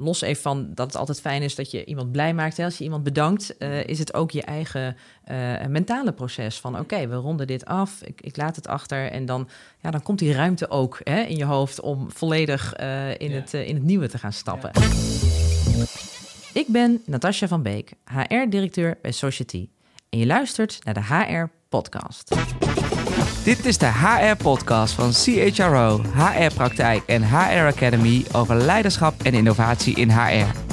los even van dat het altijd fijn is dat je iemand blij maakt. Hè? Als je iemand bedankt, uh, is het ook je eigen uh, mentale proces van oké, we ronden dit af, ik, ik, laat het achter en dan, ja, dan komt die ruimte ook hè, in je hoofd om volledig uh, in, ja. het, in het nieuwe te gaan stappen. Ja. Ik ben Natasja van Beek, HR-directeur bij Society. En je luistert naar de HR-podcast. Dit is de HR-podcast van CHRO, HR-praktijk en HR Academy over leiderschap en innovatie in HR.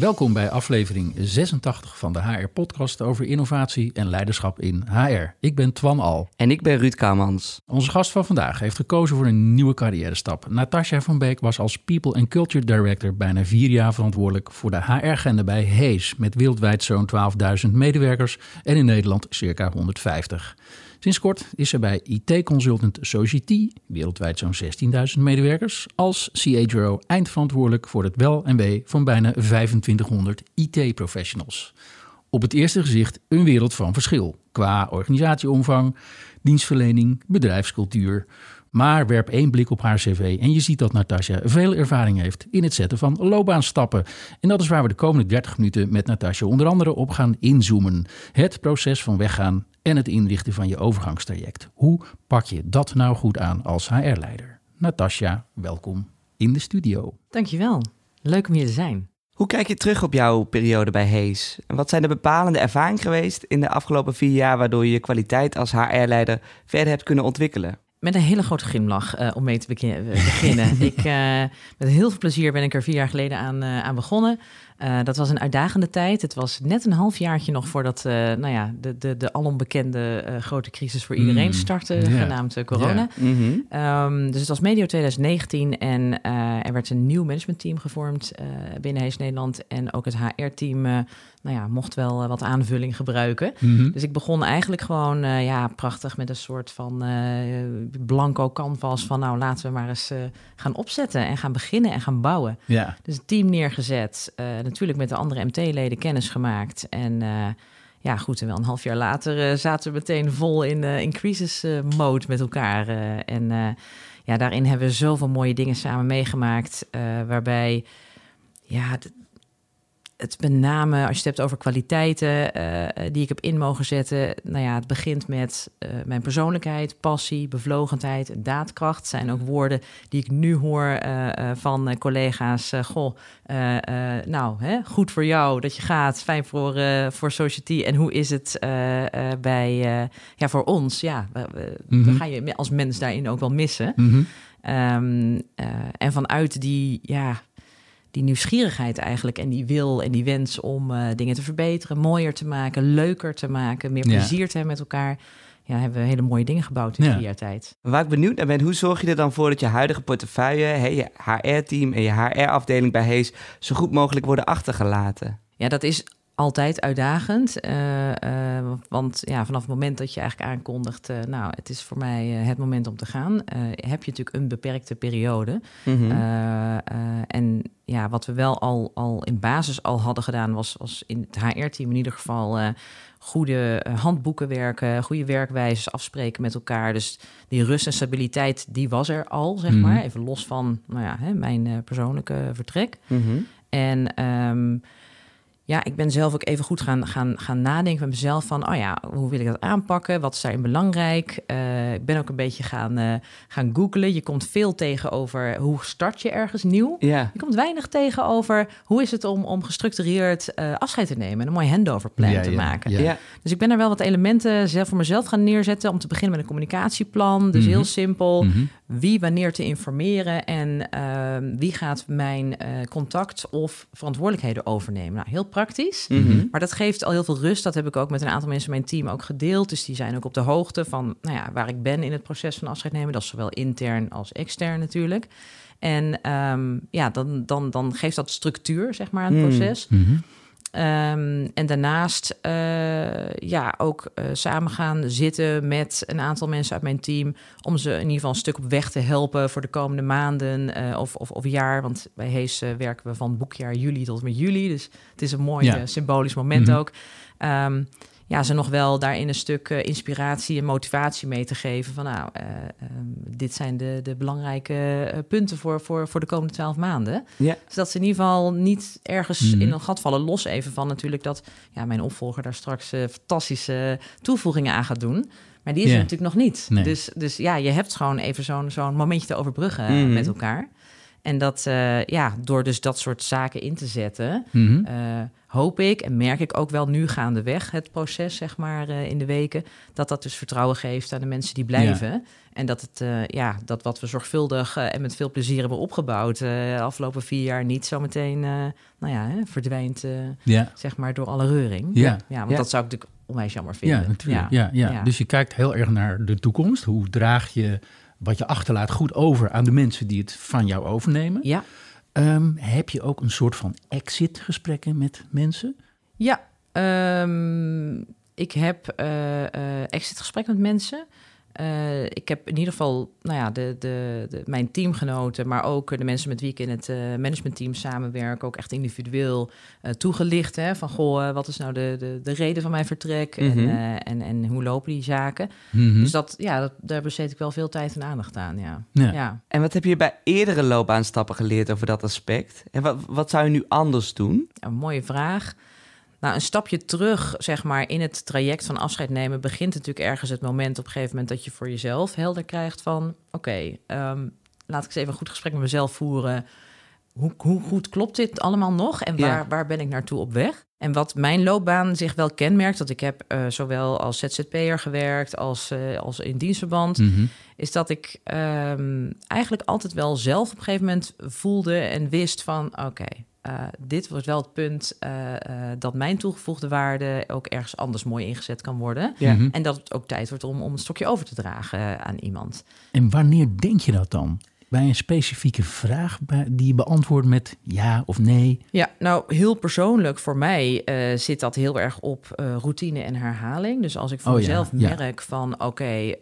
Welkom bij aflevering 86 van de HR-podcast over innovatie en leiderschap in HR. Ik ben Twan Al. En ik ben Ruud Kamans. Onze gast van vandaag heeft gekozen voor een nieuwe carrière stap. Natasja van Beek was als People and Culture Director bijna vier jaar verantwoordelijk voor de HR-agenda bij Hayes, met wereldwijd zo'n 12.000 medewerkers en in Nederland circa 150. Sinds kort is ze bij IT-consultant Society, wereldwijd zo'n 16.000 medewerkers, als CHRO eindverantwoordelijk voor het wel en wee van bijna 2500 IT-professionals. Op het eerste gezicht een wereld van verschil qua organisatieomvang, dienstverlening, bedrijfscultuur. Maar werp één blik op haar cv en je ziet dat Natasja veel ervaring heeft in het zetten van loopbaanstappen. En dat is waar we de komende 30 minuten met Natasja onder andere op gaan inzoomen. Het proces van weggaan en het inrichten van je overgangstraject. Hoe pak je dat nou goed aan als HR-leider? Natasja, welkom in de studio. Dankjewel. Leuk om hier te zijn. Hoe kijk je terug op jouw periode bij Hees? En wat zijn de bepalende ervaringen geweest in de afgelopen vier jaar waardoor je je kwaliteit als HR-leider verder hebt kunnen ontwikkelen? Met een hele grote glimlach uh, om mee te beginnen. ik, uh, met heel veel plezier ben ik er vier jaar geleden aan, uh, aan begonnen. Uh, dat was een uitdagende tijd. Het was net een halfjaartje nog voordat uh, nou ja, de, de, de alombekende uh, grote crisis voor iedereen mm. startte, yeah. genaamd corona. Yeah. Mm -hmm. um, dus het was medio 2019 en er werd een nieuw managementteam gevormd binnen Hees Nederland. En ook het HR-team nou ja, mocht wel wat aanvulling gebruiken. Mm -hmm. Dus ik begon eigenlijk gewoon ja, prachtig met een soort van blanco canvas van nou laten we maar eens gaan opzetten en gaan beginnen en gaan bouwen. Yeah. Dus het team neergezet natuurlijk met de andere MT-leden kennis gemaakt. En uh, ja, goed, en wel een half jaar later uh, zaten we meteen vol in, uh, in crisis mode met elkaar. en ja, daarin hebben we zoveel mooie dingen samen meegemaakt. waarbij ja, het met name, als je het hebt over kwaliteiten uh, die ik heb in mogen zetten. Nou ja, het begint met uh, mijn persoonlijkheid, passie, bevlogenheid, daadkracht. zijn ook woorden die ik nu hoor uh, van collega's. goh, nou, hè, goed voor jou dat je gaat. Fijn voor, voor Society. En hoe is het bij, ja, voor ons? Ja, we, mm -hmm. ga je als mens daarin ook wel missen. Mm -hmm. um, en vanuit die, ja, die nieuwsgierigheid eigenlijk en die wil en die wens om uh, dingen te verbeteren, mooier te maken, leuker te maken, meer plezier ja. te hebben met elkaar. Ja, hebben we hele mooie dingen gebouwd in ja. vier jaar tijd. Waar ik benieuwd naar ben, hoe zorg je er dan voor dat je huidige portefeuille, hey, je HR-team en je HR-afdeling bij Hees zo goed mogelijk worden achtergelaten? Ja, dat is altijd uitdagend. Uh, uh, want ja, vanaf het moment dat je eigenlijk aankondigt, uh, nou, het is voor mij het moment om te gaan, heb je natuurlijk een beperkte periode. Mm -hmm. en ja, wat we wel al, al in basis al hadden gedaan, was, was in het HR-team in ieder geval goede handboeken werken, goede werkwijzes afspreken met elkaar. Dus die rust en stabiliteit, die was er al, zeg mm -hmm. maar. Even los van nou ja, hè, mijn persoonlijke vertrek. Mm -hmm. En um, ja, ik ben zelf ook even goed gaan, gaan, gaan nadenken met mezelf van, oh ja, hoe wil ik dat aanpakken? Wat is daarin belangrijk? Uh, ik ben ook een beetje gaan, uh, gaan googlen. Je komt veel tegen over hoe start je ergens nieuw. Yeah. Je komt weinig tegen over hoe is het om, om gestructureerd uh, afscheid te nemen en een mooi handoverplan ja, te ja, maken. Ja. Dus ik ben er wel wat elementen zelf voor mezelf gaan neerzetten om te beginnen met een communicatieplan. Dus mm -hmm. heel simpel. Mm -hmm. Wie wanneer te informeren en wie gaat mijn contact of verantwoordelijkheden overnemen. Nou, heel praktisch. Mm -hmm. Maar dat geeft al heel veel rust. Dat heb ik ook met een aantal mensen in mijn team ook gedeeld. Dus die zijn ook op de hoogte van nou ja, waar ik ben in het proces van afscheid nemen. Dat is zowel intern als extern natuurlijk. En um, ja, dan, dan, dan geeft dat structuur, zeg maar, aan het proces. Mm -hmm. Um, en daarnaast uh, ja, ook uh, samen gaan zitten met een aantal mensen uit mijn team. Om ze in ieder geval een stuk op weg te helpen voor de komende maanden uh, of, of, of, jaar. Want bij Hees werken we van boekjaar juli tot met juli. Dus het is een mooi ja. symbolisch moment mm -hmm. ook. Um, ja, ze nog wel daarin een stuk eh, inspiratie en motivatie mee te geven. Van nou, eh, ehm, dit zijn de, de belangrijke eh, punten voor, voor, voor de komende twaalf maanden. Ja. Zodat ze in ieder geval niet ergens Mhm. in een gat vallen. Los even van natuurlijk dat ja, mijn opvolger daar straks fantastische toevoegingen aan gaat doen. Maar die is er natuurlijk nog niet. Nee. Dus, dus ja, je hebt gewoon even zo'n zo'n momentje te overbruggen Mhm. met elkaar. En dat, eh, ja, door dus dat soort zaken in te zetten, Mhm. eh, hoop ik en merk ik ook wel nu gaandeweg het proces, zeg maar, eh, in de weken, dat dat dus vertrouwen geeft aan de mensen die blijven. En dat het, ja, dat wat we zorgvuldig en met veel plezier hebben opgebouwd de afgelopen vier jaar niet zometeen, nou ja, hè, verdwijnt, Ja. zeg maar, door alle reuring. Ja. ja want dat zou ik natuurlijk onwijs jammer vinden. Ja, natuurlijk. Ja. Ja, Ja. Dus je kijkt heel erg naar de toekomst. Hoe draag je wat je achterlaat goed over aan de mensen die het van jou overnemen? Ja. Ehm, heb je ook een soort van exit-gesprekken met mensen? Ja, ehm, ik heb eh eh exitgesprek met mensen. Eh, ik heb in ieder geval nou ja, de, de, de, mijn teamgenoten, maar ook de mensen met wie ik in het eh, managementteam samenwerk, ook echt individueel eh, toegelicht. Hè, van goh, wat is nou de, de, de reden van mijn vertrek Mhm. en, eh, en, en hoe lopen die zaken? Mhm. Dus dat, ja, dat, daar besteed ik wel veel tijd en aandacht aan. Ja. Ja. Ja. En wat heb je bij eerdere loopbaanstappen geleerd over dat aspect? En wat, wat zou je nu anders doen? Een mooie vraag. Nou, een stapje terug, zeg maar, in het traject van afscheid nemen, begint natuurlijk ergens het moment op een gegeven moment dat je voor jezelf helder krijgt van, oké, ehm, laat ik eens even een goed gesprek met mezelf voeren. Hoe, hoe goed klopt dit allemaal nog en Ja. waar, waar ben ik naartoe op weg? En wat mijn loopbaan zich wel kenmerkt, dat ik heb eh, zowel als ZZP'er gewerkt als, eh, als in dienstverband, Mhm. is dat ik ehm, eigenlijk altijd wel zelf op een gegeven moment voelde en wist van oké, eh, dit was wel het punt eh, eh, dat mijn toegevoegde waarde ook ergens anders mooi ingezet kan worden. Ja. Mhm. En dat het ook tijd wordt om, om het stokje over te dragen aan iemand. En wanneer denk je dat dan? Bij een specifieke vraag die je beantwoordt met ja of nee? Ja, nou heel persoonlijk voor mij zit dat heel erg op routine en herhaling. Dus als ik voor Oh mezelf ja. merk van oké,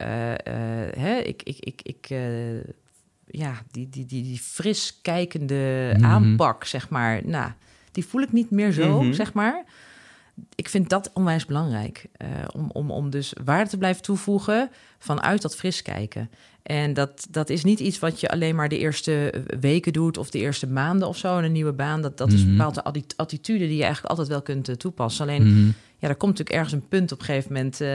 ik, ik, ik, ik ja, die, die, die, die fris kijkende Mhm. aanpak, zeg maar, nou, die voel ik niet meer zo, Mhm. zeg maar. Ik vind dat onwijs belangrijk. eh, om, om, om dus waarde te blijven toevoegen vanuit dat fris kijken. En dat, dat is niet iets wat je alleen maar de eerste weken doet of de eerste maanden of zo in een nieuwe baan. Dat, dat is Mhm. een bepaalde atti- attitude die je eigenlijk altijd wel kunt eh, toepassen. Alleen Mhm. ja, er komt natuurlijk ergens een punt op een gegeven moment, eh,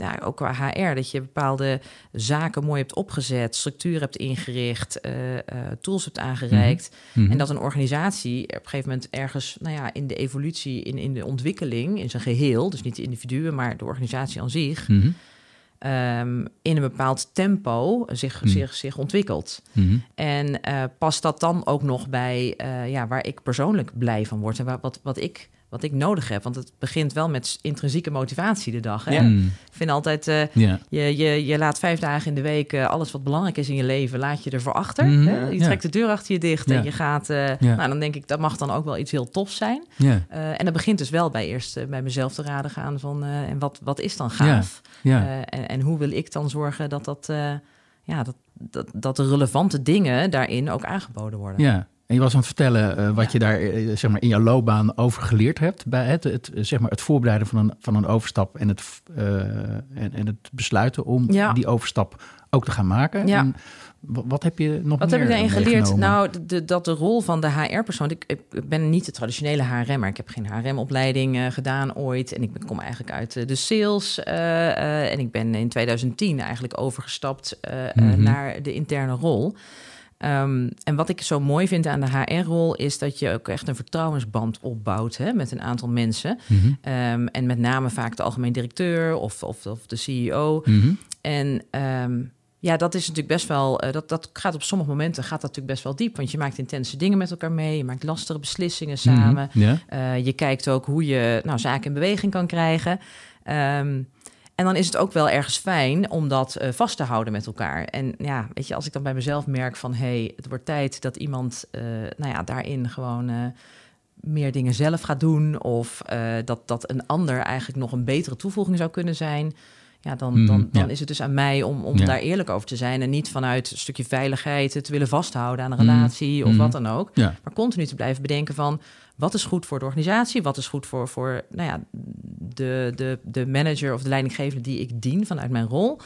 nou, ook qua HR, dat je bepaalde zaken mooi hebt opgezet, structuur hebt ingericht, eh, eh, tools hebt aangereikt. Mhm. En dat een organisatie op een gegeven moment ergens, nou ja, in de evolutie, in, in de ontwikkeling, in zijn geheel, dus niet de individuen, maar de organisatie aan zich, Ehm, in een bepaald tempo zich, Mhm. zich, zich ontwikkelt. Mhm. En eh, past dat dan ook nog bij eh, ja, waar ik persoonlijk blij van word en wat, wat, ik, wat ik nodig heb? Want het begint wel met intrinsieke motivatie de dag. Hè? Ja. Mhm. Ik vind altijd, eh, Ja. je, je, je laat vijf dagen in de week eh, alles wat belangrijk is in je leven, laat je ervoor achter. Hè? Je Ja. trekt de deur achter je dicht Ja. en je gaat, eh, Ja. nou dan denk ik, dat mag dan ook wel iets heel tofs zijn. Ja. Eh, en dat begint dus wel bij eerst eh, bij mezelf te raden gaan van, eh, en wat, wat is dan gaaf? Ja. Eh, en, en hoe wil ik dan zorgen dat, dat, eh, ja, dat, dat, dat de relevante dingen daarin ook aangeboden worden? Ja. En je was aan het vertellen eh, wat Ja. je daar eh, zeg maar, in jouw loopbaan over geleerd hebt. Bij het, het, zeg maar, het voorbereiden van een, van een overstap en het, eh, en, en het besluiten om Ja. die overstap ook te gaan maken. Ja. En wa- wat heb je nog Wat meer heb ik daarin geleerd? Nou, de, de- dat de rol van de HR-persoon... Ik, ik ben niet de traditionele HRM, maar ik heb geen HRM-opleiding gedaan ooit. En ik ben- kom eigenlijk uit de sales. en ik ben in 2010 eigenlijk overgestapt Mhm. naar de interne rol. Ehm, en wat ik zo mooi vind aan de HR-rol... is dat je ook echt een vertrouwensband opbouwt hè, met een aantal mensen. Mhm. Ehm, en met name vaak de algemeen directeur of, of, of de CEO... Mhm. En ehm, ja, dat is natuurlijk best wel. eh, dat, dat gaat op sommige momenten gaat dat natuurlijk best wel diep. Want je maakt intense dingen met elkaar mee. Je maakt lastige beslissingen samen. Mhm. Ja. Eh, je kijkt ook hoe je nou, zaken in beweging kan krijgen. Ehm, en dan is het ook wel ergens fijn om dat eh, vast te houden met elkaar. En ja, weet je, als ik dan bij mezelf merk van hé, hey, het wordt tijd dat iemand eh, nou ja, daarin gewoon eh, meer dingen zelf gaat doen. Of dat, dat een ander eigenlijk nog een betere toevoeging zou kunnen zijn. ja, dan, Mhm, dan, dan ja. is het dus aan mij om, om Ja. daar eerlijk over te zijn. En niet vanuit een stukje veiligheid het te willen vasthouden aan een Mhm, relatie of mhm. wat dan ook. Ja. Maar continu te blijven bedenken van wat is goed voor de organisatie, wat is goed voor, voor nou ja, de, de, de manager of de leidinggevende die ik dien vanuit mijn rol.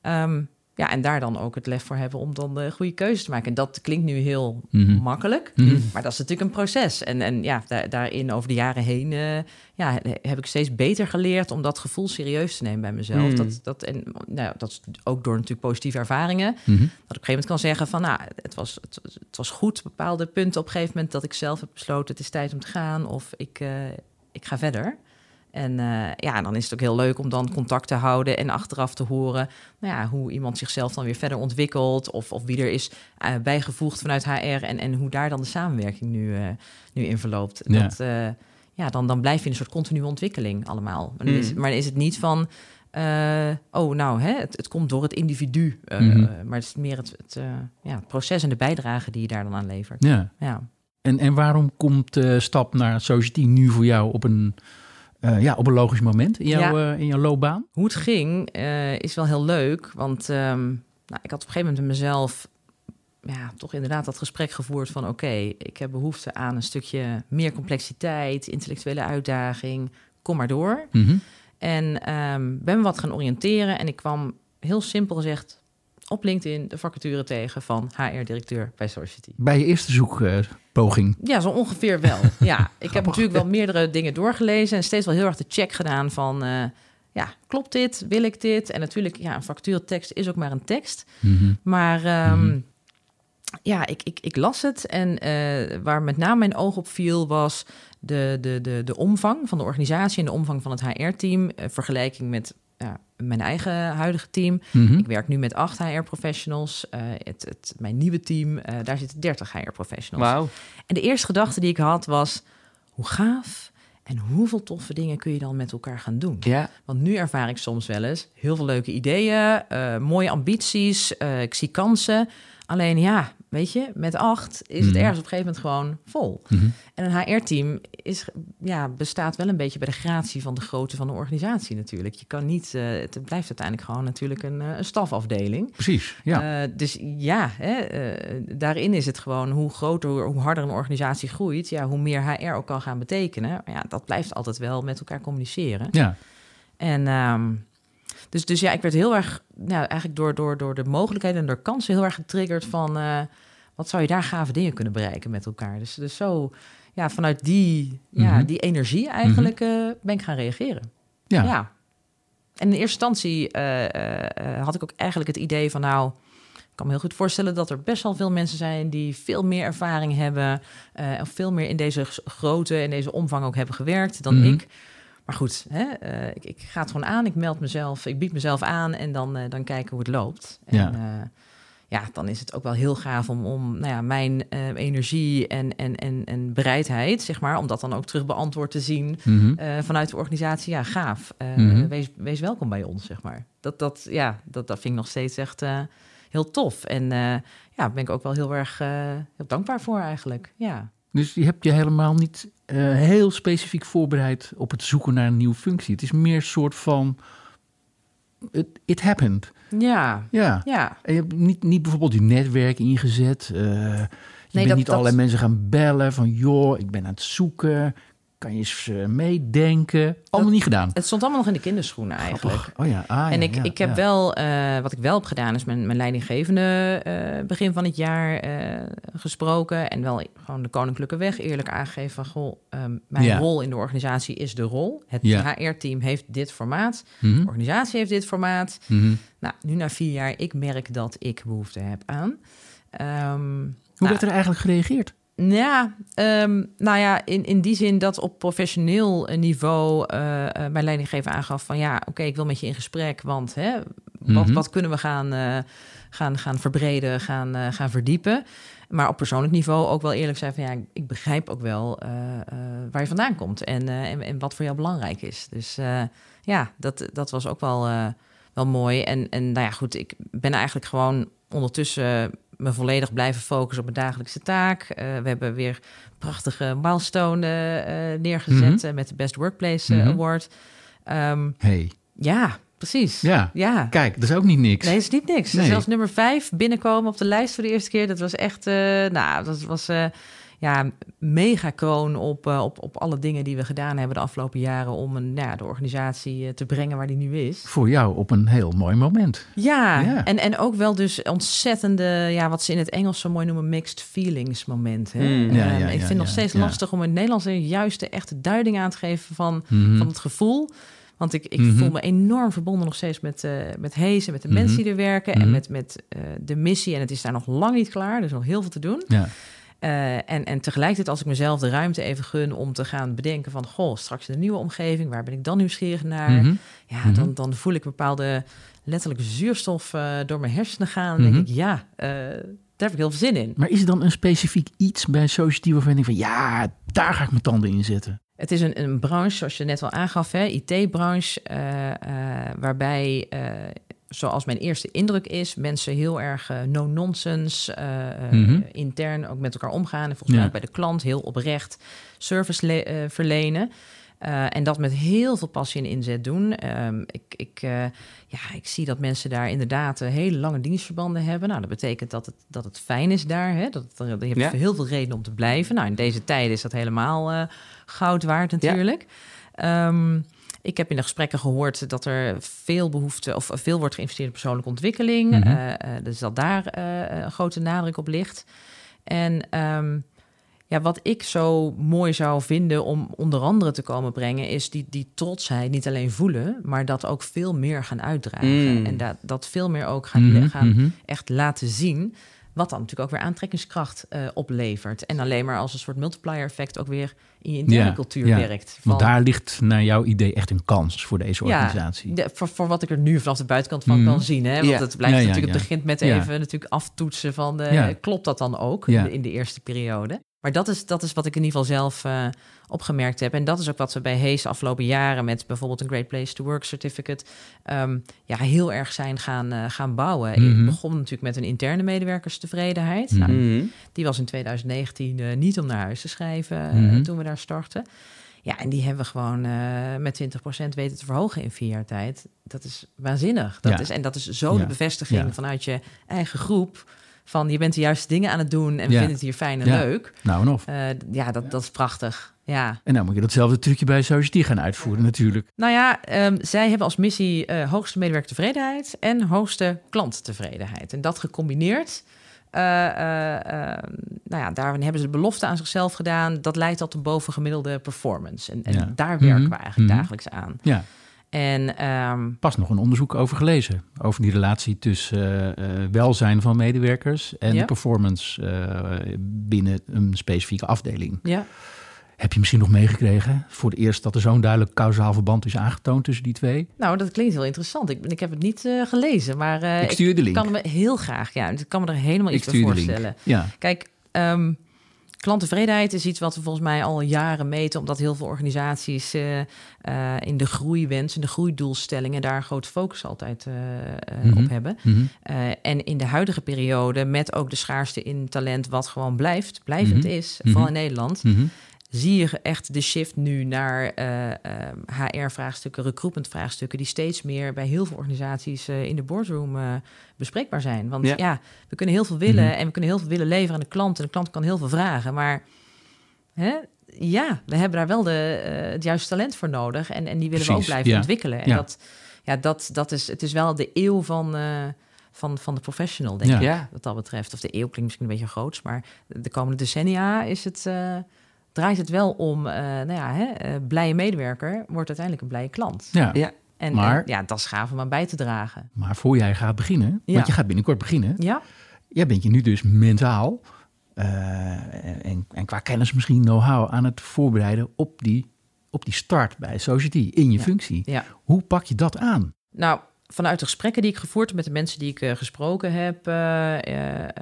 Ehm, ja, en daar dan ook het lef voor hebben om dan de goede keuze te maken. En dat klinkt nu heel Mhm. makkelijk, Mhm. maar dat is natuurlijk een proces. En, en ja, daar, daarin over de jaren heen eh, ja, heb ik steeds beter geleerd om dat gevoel serieus te nemen bij mezelf. Mm. Dat, dat, en nou, dat is ook door natuurlijk positieve ervaringen. Mhm. Dat ik op een gegeven moment kan zeggen van, nou, het was, het, het was goed, bepaalde punten op een gegeven moment dat ik zelf heb besloten, het is tijd om te gaan of ik, eh, ik ga verder. En eh, ja, dan is het ook heel leuk om dan contact te houden en achteraf te horen nou ja, hoe iemand zichzelf dan weer verder ontwikkelt. Of, of wie er is eh, bijgevoegd vanuit HR en, en hoe daar dan de samenwerking nu, eh, nu in verloopt. Ja. Dat, ja, dan, dan blijf je in een soort continue ontwikkeling allemaal. Maar dan is, Mm. maar dan is het niet van, oh nou, hè, het, het komt door het individu. Mhm. maar het is meer het, het, ja, het proces en de bijdrage die je daar dan aan levert. Ja. Ja. En, en waarom komt de stap naar Society nu voor jou op een, eh, ja, op een logisch moment in jouw, eh, in jouw loopbaan? Hoe het ging eh, is wel heel leuk, want ehm, nou, ik had op een gegeven moment met mezelf ja, toch inderdaad dat gesprek gevoerd van oké, ik heb behoefte aan een stukje meer complexiteit, intellectuele uitdaging, kom maar door. Mhm. En ehm, ben me wat gaan oriënteren en ik kwam heel simpel gezegd op LinkedIn de vacature tegen van HR-directeur bij Society. Bij je eerste zoekpoging. Ja, zo ongeveer wel. Ja, ik heb natuurlijk wel meerdere dingen doorgelezen en steeds wel heel erg de check gedaan van, eh, ja, klopt dit? Wil ik dit? En natuurlijk, ja, een vacaturetekst is ook maar een tekst. Mhm. Maar ehm, Mhm. ja, ik, ik, ik las het en eh, waar met name mijn oog op viel was de, de, de, de omvang van de organisatie en de omvang van het HR-team. eh, vergelijking met ja, mijn eigen huidige team. Mhm. Ik werk nu met acht HR-professionals. Eh, het, het, mijn nieuwe team, eh, daar zitten 30 HR-professionals. Wauw. En de eerste gedachte die ik had was, hoe gaaf en hoeveel toffe dingen kun je dan met elkaar gaan doen? Ja. Want nu ervaar ik soms wel eens heel veel leuke ideeën, eh, mooie ambities, ik zie kansen. Alleen ja, weet je, met acht is het Mhm. ergens op een gegeven moment gewoon vol. Mhm. En een HR-team is, ja, bestaat wel een beetje bij de gratie van de grootte van de organisatie natuurlijk. Je kan niet, eh, het blijft uiteindelijk gewoon natuurlijk een, eh, een stafafdeling. Precies, ja. Eh, dus ja, hè, daarin is het gewoon hoe groter, hoe, hoe harder een organisatie groeit, ja, hoe meer HR ook kan gaan betekenen. Maar ja, dat blijft altijd wel met elkaar communiceren. ja. En ehm, dus, dus ja, ik werd heel erg, nou, eigenlijk door, door, door de mogelijkheden en door kansen heel erg getriggerd van eh, wat zou je daar gave dingen kunnen bereiken met elkaar. Dus, dus zo, ja, vanuit die, ja, Mhm. die energie eigenlijk eh, ben ik gaan reageren. Ja. Ja. En in eerste instantie eh, had ik ook eigenlijk het idee van nou, ik kan me heel goed voorstellen dat er best wel veel mensen zijn die veel meer ervaring hebben of veel meer in deze grootte en deze omvang ook hebben gewerkt dan Mhm. ik. Maar goed, hè, eh, ik, ik ga het gewoon aan, ik meld mezelf, ik bied mezelf aan en dan, eh, dan kijken hoe het loopt. En, Ja. ja. ja, dan is het ook wel heel gaaf om, om nou ja, mijn eh, energie en, en, en, en bereidheid, zeg maar, om dat dan ook terug beantwoord te zien Mhm. eh, vanuit de organisatie, ja, gaaf. Eh, Mhm. wees, wees welkom bij ons, zeg maar. Dat, dat, ja, dat, dat vind ik nog steeds echt eh, heel tof. En eh, ja, daar ben ik ook wel heel erg eh, heel dankbaar voor eigenlijk. Ja. Dus je hebt je helemaal niet eh, heel specifiek voorbereid op het zoeken naar een nieuwe functie. Het is meer een soort van... It, it happened. Ja, Ja. ja. En je hebt niet, niet bijvoorbeeld je netwerk ingezet. eh, je bent dat- niet dat- allerlei mensen gaan bellen van... joh, ik ben aan het zoeken. Kan je eens meedenken? Allemaal niet gedaan. Het stond allemaal nog in de kinderschoenen eigenlijk. Grappig. Oh ja, ah, en ik, ja, ik heb ja. wel, eh, wat ik wel heb gedaan, is mijn, mijn leidinggevende eh, begin van het jaar eh, gesproken. En wel gewoon de koninklijke weg eerlijk aangegeven van, goh, ehm, mijn rol in de organisatie is de rol. Het Ja. HR-team heeft dit formaat, Mhm, de organisatie heeft dit formaat. mhm. Nou, nu na vier jaar, ik merk dat ik behoefte heb aan. Ehm, Hoe nou, werd er eigenlijk gereageerd? Ja, ehm, nou ja, in, in die zin dat op professioneel niveau eh, eh, mijn leidinggever aangaf van ja, oké, ik wil met je in gesprek, want hè, wat, Mhm. wat kunnen we gaan, eh, gaan, gaan verbreden, gaan, eh, gaan verdiepen. Maar op persoonlijk niveau ook wel eerlijk zijn van ja, ik, begrijp ook wel eh, eh, waar je vandaan komt en, eh, en, en wat voor jou belangrijk is. Dus eh, ja, dat, dat was ook wel, eh, wel mooi. En, en nou ja, goed, ik ben eigenlijk gewoon ondertussen me volledig blijven focussen op mijn dagelijkse taak. Eh, we hebben weer prachtige milestone eh, neergezet Mhm. eh, met de Best Workplace Mhm. Award. Ehm, Hey, ja, precies. Ja. ja. Kijk, dat is ook niet niks. Nee, het is niet niks. Nee. Zelfs nummer vijf binnenkomen op de lijst voor de eerste keer. Dat was echt, nou, dat was ja, mega kroon op, eh, op, op alle dingen die we gedaan hebben de afgelopen jaren om een, nou ja, de organisatie eh, te brengen waar die nu is. Voor jou op een heel mooi moment. Ja, Ja. En, en ook wel dus ontzettende, ja, wat ze in het Engels zo mooi noemen, mixed feelings momenten. Ja, Ehm, ja, ik vind het nog steeds ja. lastig om in het Nederlands de juiste echte duiding aan te geven van, Mhm. van het gevoel. Want ik, ik Mhm. voel me enorm verbonden nog steeds met, eh met Hees en met de Mhm. mensen die er werken. En met, met eh, de missie. En het is daar nog lang niet klaar. Er is nog heel veel te doen. Ja. Eh, en, en tegelijkertijd als ik mezelf de ruimte even gun om te gaan bedenken van... goh, straks in een nieuwe omgeving, waar ben ik dan nieuwsgierig naar? Mhm. Ja, Mhm. dan, dan voel ik bepaalde letterlijke zuurstof eh, door mijn hersenen gaan. En Mhm. denk ik, ja, eh, daar heb ik heel veel zin in. Maar is er dan een specifiek iets bij Society waarvan denkt van ja, daar ga ik mijn tanden in zetten? Het is een, een branche, zoals je net al aangaf, hè, IT-branche, waarbij, zoals mijn eerste indruk is, mensen heel erg eh, no-nonsense, eh, eh, Mhm. intern ook met elkaar omgaan. En volgens mij Ja. ook bij de klant heel oprecht service le- verlenen. En dat met heel veel passie en inzet doen. Ehm, ik, ik, ja, ik zie dat mensen daar inderdaad hele lange dienstverbanden hebben. Nou, dat betekent dat het, dat het fijn is daar. Hè? Dat, je hebt Ja. heel veel reden om te blijven. Nou, in deze tijden is dat helemaal goud waard natuurlijk. Ehm, ik heb in de gesprekken gehoord dat er veel behoefte of veel wordt geïnvesteerd in persoonlijke ontwikkeling. Mhm. Eh, eh, dus dat daar eh, een grote nadruk op ligt. En ehm, ja, wat ik zo mooi zou vinden om onder andere te komen brengen, is die, die trotsheid niet alleen voelen, maar dat ook veel meer gaan uitdragen. Mm. En dat, dat veel meer ook gaan, Mhm, gaan mhm. echt laten zien. Wat dan natuurlijk ook weer aantrekkingskracht eh, oplevert. En alleen maar als een soort multiplier effect ook weer in je interne Ja, cultuur ja. werkt. Want Van- daar ligt naar jouw idee echt een kans voor deze Ja, organisatie. de- voor, voor wat ik er nu vanaf de buitenkant van Mhm. kan zien. Hè? Want Ja. het blijft Ja, ja, natuurlijk, ja. het begint met Ja. even natuurlijk aftoetsen van de, Ja. klopt dat dan ook Ja. in, de, in de eerste periode. Maar dat is, dat is wat ik in ieder geval zelf eh, opgemerkt heb. En dat is ook wat we bij Hees afgelopen jaren met bijvoorbeeld een Great Place to Work certificate ehm, ja, heel erg zijn gaan, eh, gaan bouwen. Mhm. Het begon natuurlijk met een interne medewerkerstevredenheid. Mhm. Nou, Mhm. die was in 2019 eh, niet om naar huis te schrijven Mhm. toen we daar startten. Ja, en die hebben we gewoon met 20% weten te verhogen in vier jaar tijd. Dat is waanzinnig. Dat Ja. is, en dat is zo Ja. de bevestiging Ja. vanuit je eigen groep. Van je bent de juiste dingen aan het doen en Ja. vindt het hier fijn en Ja. leuk. Nou en of. Eh, ja, dat, dat is prachtig. Ja. En dan moet je datzelfde trucje bij Society gaan uitvoeren natuurlijk. Nou ja, ehm, zij hebben als missie eh, hoogste medewerkertevredenheid en hoogste klanttevredenheid. En dat gecombineerd. eh, eh, eh, nou ja, daarin hebben ze de belofte aan zichzelf gedaan. Dat leidt tot een bovengemiddelde performance. En, en Ja. daar werken Mhm. we eigenlijk Mhm. dagelijks aan. Ja, En ehm, pas nog een onderzoek over gelezen. Over die relatie tussen eh, eh, welzijn van medewerkers en Ja. de performance eh, binnen een specifieke afdeling. ja, Heb je misschien nog meegekregen voor het eerst dat er zo'n duidelijk kausaal verband is aangetoond tussen die twee? nou, dat klinkt heel interessant. Ik, ik heb het niet gelezen, maar ik stuur de link. kan me heel graag. Ja, ik kan me er helemaal Ik iets link. voorstellen. Ja, Kijk, ehm, klanttevredenheid is iets wat we volgens mij al jaren meten, omdat heel veel organisaties eh, eh, in de groeiwens, in de groeidoelstellingen, daar een grote focus altijd eh, eh, Mhm. op hebben. Mhm. En in de huidige periode, met ook de schaarste in talent, wat gewoon blijft, blijvend Mhm. is, vooral in Nederland. Zie je echt de shift nu naar HR-vraagstukken, recruitment-vraagstukken, die steeds meer bij heel veel organisaties eh, in de boardroom eh, bespreekbaar zijn. Want Ja. ja. we kunnen heel veel willen Mhm. en we kunnen heel veel willen leveren aan de klant. En de klant kan heel veel vragen, maar hè, ja, we hebben daar wel de, eh, het juiste talent voor nodig. En, en die willen we ook blijven ja. ontwikkelen. En Ja. dat, ja, dat, dat is, het is wel de eeuw van, eh, van, van de professional, denk Ja. ik, wat dat betreft. Of de eeuw klinkt misschien een beetje groots, maar de komende decennia is het, eh, draait het wel om, eh, nou ja, hè, eh, blije medewerker wordt uiteindelijk een blije klant. ja. Ja. En, Maar- en ja, dat is gaaf om aan bij te dragen. Maar voor jij gaat beginnen, Ja. want je gaat binnenkort beginnen, Ja, jij bent je nu dus mentaal eh, en, en qua kennis misschien know-how aan het voorbereiden op die, op die start bij Society in je Ja. functie. ja. Hoe pak je dat aan? Nou, vanuit de gesprekken die ik gevoerd heb met de mensen die ik eh, gesproken heb eh, eh, eh,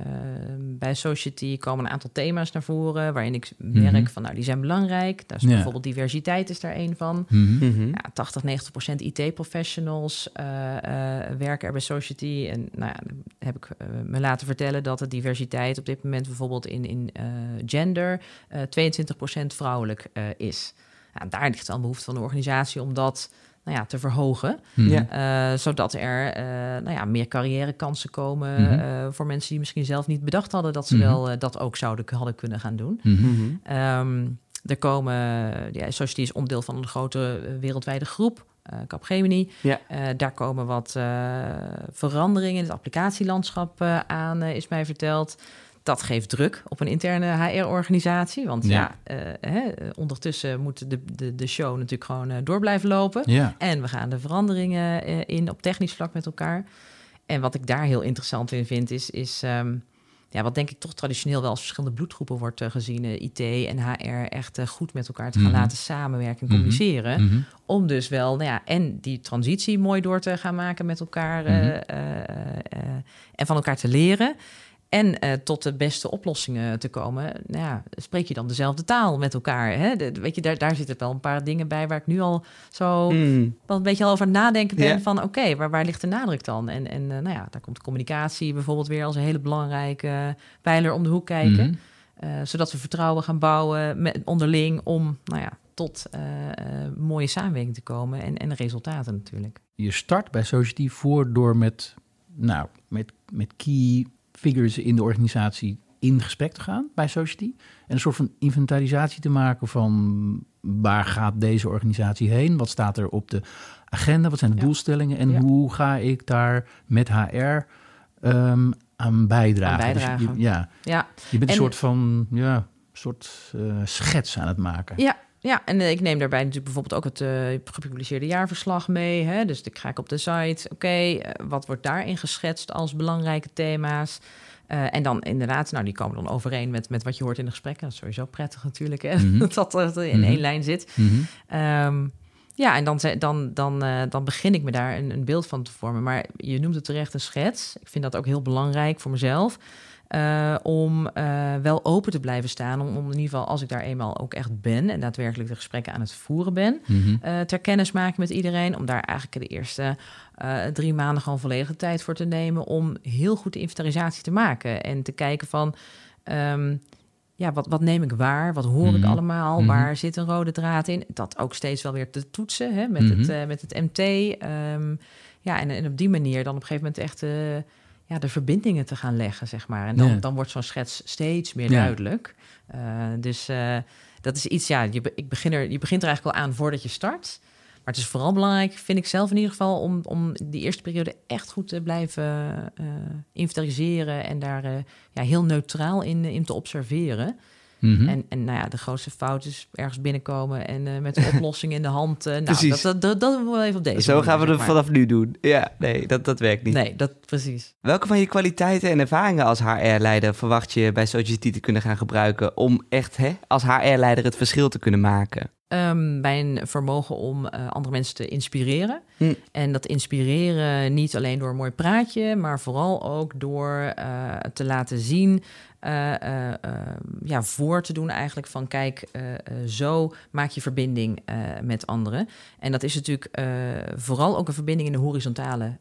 bij Society komen een aantal thema's naar voren waarin ik merk Mhm. van nou die zijn belangrijk. Daar is Ja. bijvoorbeeld diversiteit is daar één van. Mhm. Mhm. Ja, 80, 90 procent IT-professionals eh, eh, werken er bij Society. En nou ja, dan heb ik me laten vertellen dat de diversiteit op dit moment bijvoorbeeld in, in eh, gender eh 22 procent vrouwelijk eh, is. Ja, daar ligt een behoefte van de organisatie om dat nou ja, te verhogen. Mhm. Ja. Eh, zodat er eh, nou ja, meer carrièrekansen komen Mhm. eh, voor mensen die misschien zelf niet bedacht hadden dat ze Mhm. wel dat ook zouden hadden kunnen gaan doen. Ehm, er komen, ja, Society is onderdeel van een grote wereldwijde groep, eh Capgemini. Ja. Eh, daar komen wat eh, veranderingen in het applicatielandschap aan, is mij verteld. Dat geeft druk op een interne HR-organisatie. Want ja, Ja. eh, hè, ondertussen moet de, de, de show natuurlijk gewoon eh, door blijven lopen. Ja. En we gaan de veranderingen eh, in op technisch vlak met elkaar. En wat ik daar heel interessant in vind, is, is ehm, ja, wat denk ik toch traditioneel wel als verschillende bloedgroepen wordt gezien. IT en HR echt goed met elkaar te gaan Mhm. laten samenwerken en Mhm. communiceren. Mhm. Om dus wel, nou ja, en die transitie mooi door te gaan maken met elkaar. en van elkaar te leren. En eh, tot de beste oplossingen te komen. Nou ja, spreek je dan dezelfde taal met elkaar? Hè? De- weet je, daar, daar zitten wel een paar dingen bij waar ik nu al zo Mm. wel een beetje al over nadenken ben van oké, waar, waar ligt de nadruk dan? En, en eh, nou ja, daar komt communicatie bijvoorbeeld weer als een hele belangrijke pijler om de hoek kijken. Mhm. Eh, zodat we vertrouwen gaan bouwen met, onderling om nou ja, tot mooie samenwerking te komen en, en resultaten natuurlijk. Je start bij Society voor door met, nou, met, met key figures in de organisatie in gesprek te gaan bij Society. En een soort van inventarisatie te maken van waar gaat deze organisatie heen? Wat staat er op de agenda? Wat zijn de Ja. doelstellingen? En Ja. hoe ga ik daar met HR ehm, aan bijdragen? Aan Dus je- ja, Ja, je bent een En- soort van ja, soort eh, schets aan het maken. Ja, ja, en eh, ik neem daarbij natuurlijk bijvoorbeeld ook het eh, gepubliceerde jaarverslag mee. Hè? Dus dan ga ik op de site, oké, eh, wat wordt daarin geschetst als belangrijke thema's? En dan inderdaad, nou, die komen dan overeen met, met wat je hoort in de gesprekken. Dat is sowieso prettig natuurlijk, hè? Mhm. dat dat in Mhm. één lijn zit. Mhm. Ehm, ja, en dan, dan, dan, dan begin ik me daar een, een beeld van te vormen. Maar je noemt het terecht een schets. Ik vind dat ook heel belangrijk voor mezelf. Eh, om eh, wel open te blijven staan. Om, om in ieder geval, als ik daar eenmaal ook echt ben... en daadwerkelijk de gesprekken aan het voeren ben... Mhm. eh, ter kennis maken met iedereen. Om daar eigenlijk de eerste drie maanden gewoon volledige tijd voor te nemen. Om heel goed de inventarisatie te maken. En te kijken van. ehm, ja, wat, wat neem ik waar? Wat hoor ik Mhm. allemaal? Mhm. Waar zit een rode draad in? Dat ook steeds wel weer te toetsen hè, met, het, met het MT. Ehm, ja, en, en op die manier dan op een gegeven moment echt ja, de verbindingen te gaan leggen, zeg maar. En dan, Ja. dan wordt zo'n schets steeds meer Ja. duidelijk. Eh, dus eh, dat is iets, ja, je, ik begin er, je begint er eigenlijk al aan voordat je start. Maar het is vooral belangrijk, vind ik zelf in ieder geval, om, om die eerste periode echt goed te blijven eh, inventariseren en daar ja, heel neutraal in, in te observeren. Mhm. En, en nou ja, de grootste fout is ergens binnenkomen en eh, met de oplossing in de hand. eh, nou, Precies. dat, dat, dat, dat doen we wel even op deze Zo manier, gaan we het vanaf nu doen. Ja, nee, dat, dat werkt niet. Nee, dat precies. Welke van je kwaliteiten en ervaringen als HR-leider verwacht je bij Society te kunnen gaan gebruiken om echt hè, als HR-leider het verschil te kunnen maken? Ehm, mijn vermogen om eh, andere mensen te inspireren. Hm. En dat inspireren niet alleen door een mooi praatje, maar vooral ook door eh, te laten zien, eh, ja, voor te doen eigenlijk van kijk, zo maak je verbinding met anderen. En dat is natuurlijk vooral ook een verbinding in de horizontale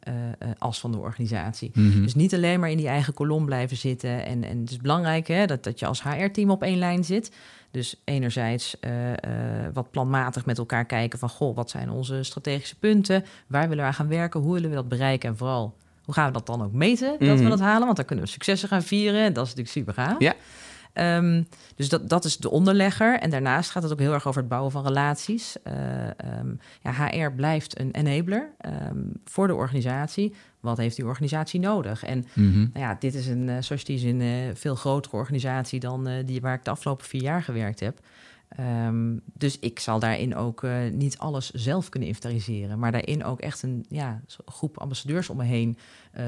as van de organisatie. Mhm. Dus niet alleen maar in die eigen kolom blijven zitten. En, en het is belangrijk hè, dat, dat je als HR-team op één lijn zit. Dus enerzijds eh, eh, wat planmatig met elkaar kijken van... goh, wat zijn onze strategische punten? Waar willen we aan gaan werken? Hoe willen we dat bereiken? En vooral, hoe gaan we dat dan ook meten, dat Mhm. we dat halen? Want dan kunnen we successen gaan vieren. Dat is natuurlijk super gaaf. Ja. Ehm, dus dat, dat is de onderlegger. En daarnaast gaat het ook heel erg over het bouwen van relaties. Eh, ehm, ja, HR blijft een enabler ehm, voor de organisatie. Wat heeft die organisatie nodig? En Mhm. nou ja, dit is een, uh, Society is een uh, veel grotere organisatie dan die waar ik de afgelopen vier jaar gewerkt heb. Um, dus ik zal daarin ook uh, niet alles zelf kunnen inventariseren, maar daarin ook echt een ja, groep ambassadeurs om me heen uh,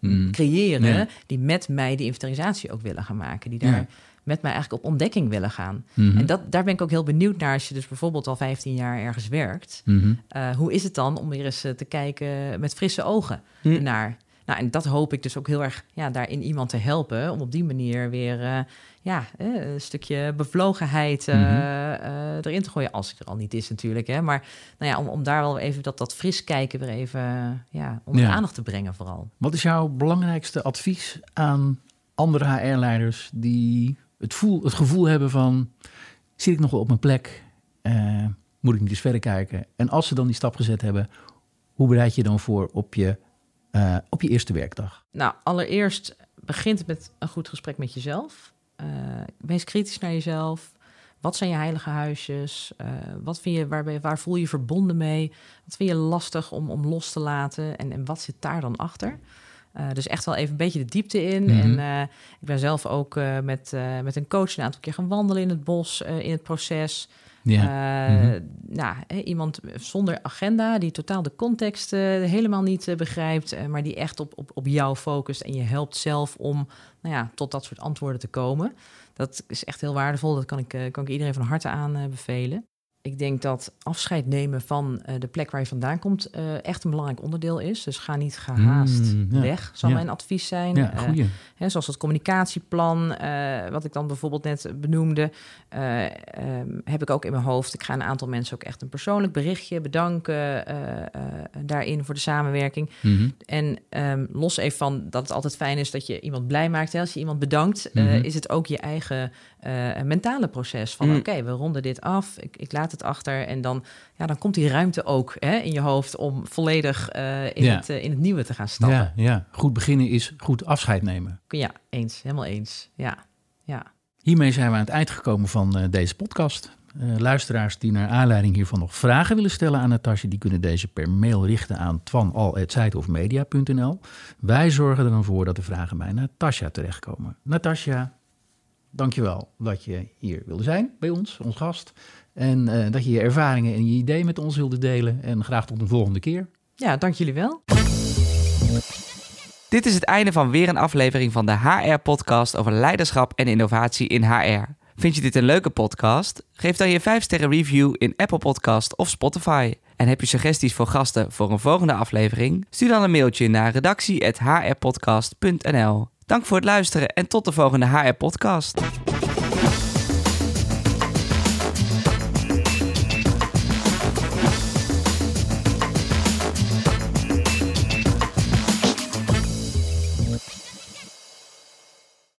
mm. creëren, ja. die met mij die inventarisatie ook willen gaan maken, die daar ja. met mij eigenlijk op ontdekking willen gaan. Mhm. Mm -hmm. En dat, daar ben ik ook heel benieuwd naar als je dus bijvoorbeeld al 15 jaar ergens werkt. Mhm. Mm -hmm. hoe is het dan om weer eens te kijken met frisse ogen naar nou, en dat hoop ik dus ook heel erg ja, daarin iemand te helpen. Om op die manier weer ja, een stukje bevlogenheid uh, mm -hmm. erin te gooien. Als het er al niet is natuurlijk. Hè. Maar nou ja, om, om daar wel even dat, dat fris kijken weer even ja, onder ja. aandacht te brengen vooral. Wat is jouw belangrijkste advies aan andere HR-leiders die het, voel, het gevoel hebben van... zit ik nog wel op mijn plek? Uh, Moet ik niet eens verder kijken? En als ze dan die stap gezet hebben, hoe bereid je dan voor op je, uh, op je eerste werkdag? Nou, allereerst begint het met een goed gesprek met jezelf. Uh, wees kritisch naar jezelf. Wat zijn je heilige huisjes? Uh, wat vind je, waar, waar voel je je verbonden mee? Wat vind je lastig om, om los te laten? En, en wat zit daar dan achter? Uh, dus echt wel even een beetje de diepte in. Mm -hmm. En uh, ik ben zelf ook uh, met, met een coach een aantal keer gaan wandelen in het bos, in het proces. Ja. Mm -hmm. nou, iemand zonder agenda, die totaal de context helemaal niet begrijpt, maar die echt op, op, op jou focust en je helpt zelf om nou ja, tot dat soort antwoorden te komen. Dat is echt heel waardevol. Dat kan ik, kan ik iedereen van harte aanbevelen. Ik denk dat afscheid nemen van uh, de plek waar je vandaan komt uh, echt een belangrijk onderdeel is. Dus ga niet gehaast mm, ja. weg, zal ja. mijn advies zijn. Ja, uh, hè, zoals het communicatieplan, wat ik dan bijvoorbeeld net benoemde, um, heb ik ook in mijn hoofd. Ik ga een aantal mensen ook echt een persoonlijk berichtje bedanken daarin voor de samenwerking. Mhm. Mm -hmm. En um, los even van dat het altijd fijn is dat je iemand blij maakt. Hè, als je iemand bedankt, mm -hmm. is het ook je eigen mentale proces van oké, okay, we ronden dit af. Ik, ik laat het achter. En dan, ja, dan komt die ruimte ook hè, in je hoofd om volledig uh, in, Ja. het, uh, in het nieuwe te gaan stappen. Ja, ja, goed beginnen is goed afscheid nemen. Ja, eens. Helemaal eens. Ja, ja. Hiermee zijn we aan het eind gekomen van deze podcast. Luisteraars die naar aanleiding hiervan nog vragen willen stellen aan Natasja, die kunnen deze per mail richten aan twanal.zijtofmedia.nl. Wij zorgen er dan voor dat de vragen bij Natasja terechtkomen. Natasja, dankjewel dat je hier wilde zijn bij ons, ons gast. En uh, dat je je ervaringen en je ideeën met ons wilde delen. En graag tot een volgende keer. Ja, dank jullie wel. Dit is het einde van weer een aflevering van de HR-podcast over leiderschap en innovatie in HR. Vind je dit een leuke podcast? Geef dan je 5-sterren review in Apple Podcast of Spotify. En heb je suggesties voor gasten voor een volgende aflevering? Stuur dan een mailtje naar redactie.hrpodcast.nl Dank voor het luisteren en tot de volgende HR-podcast.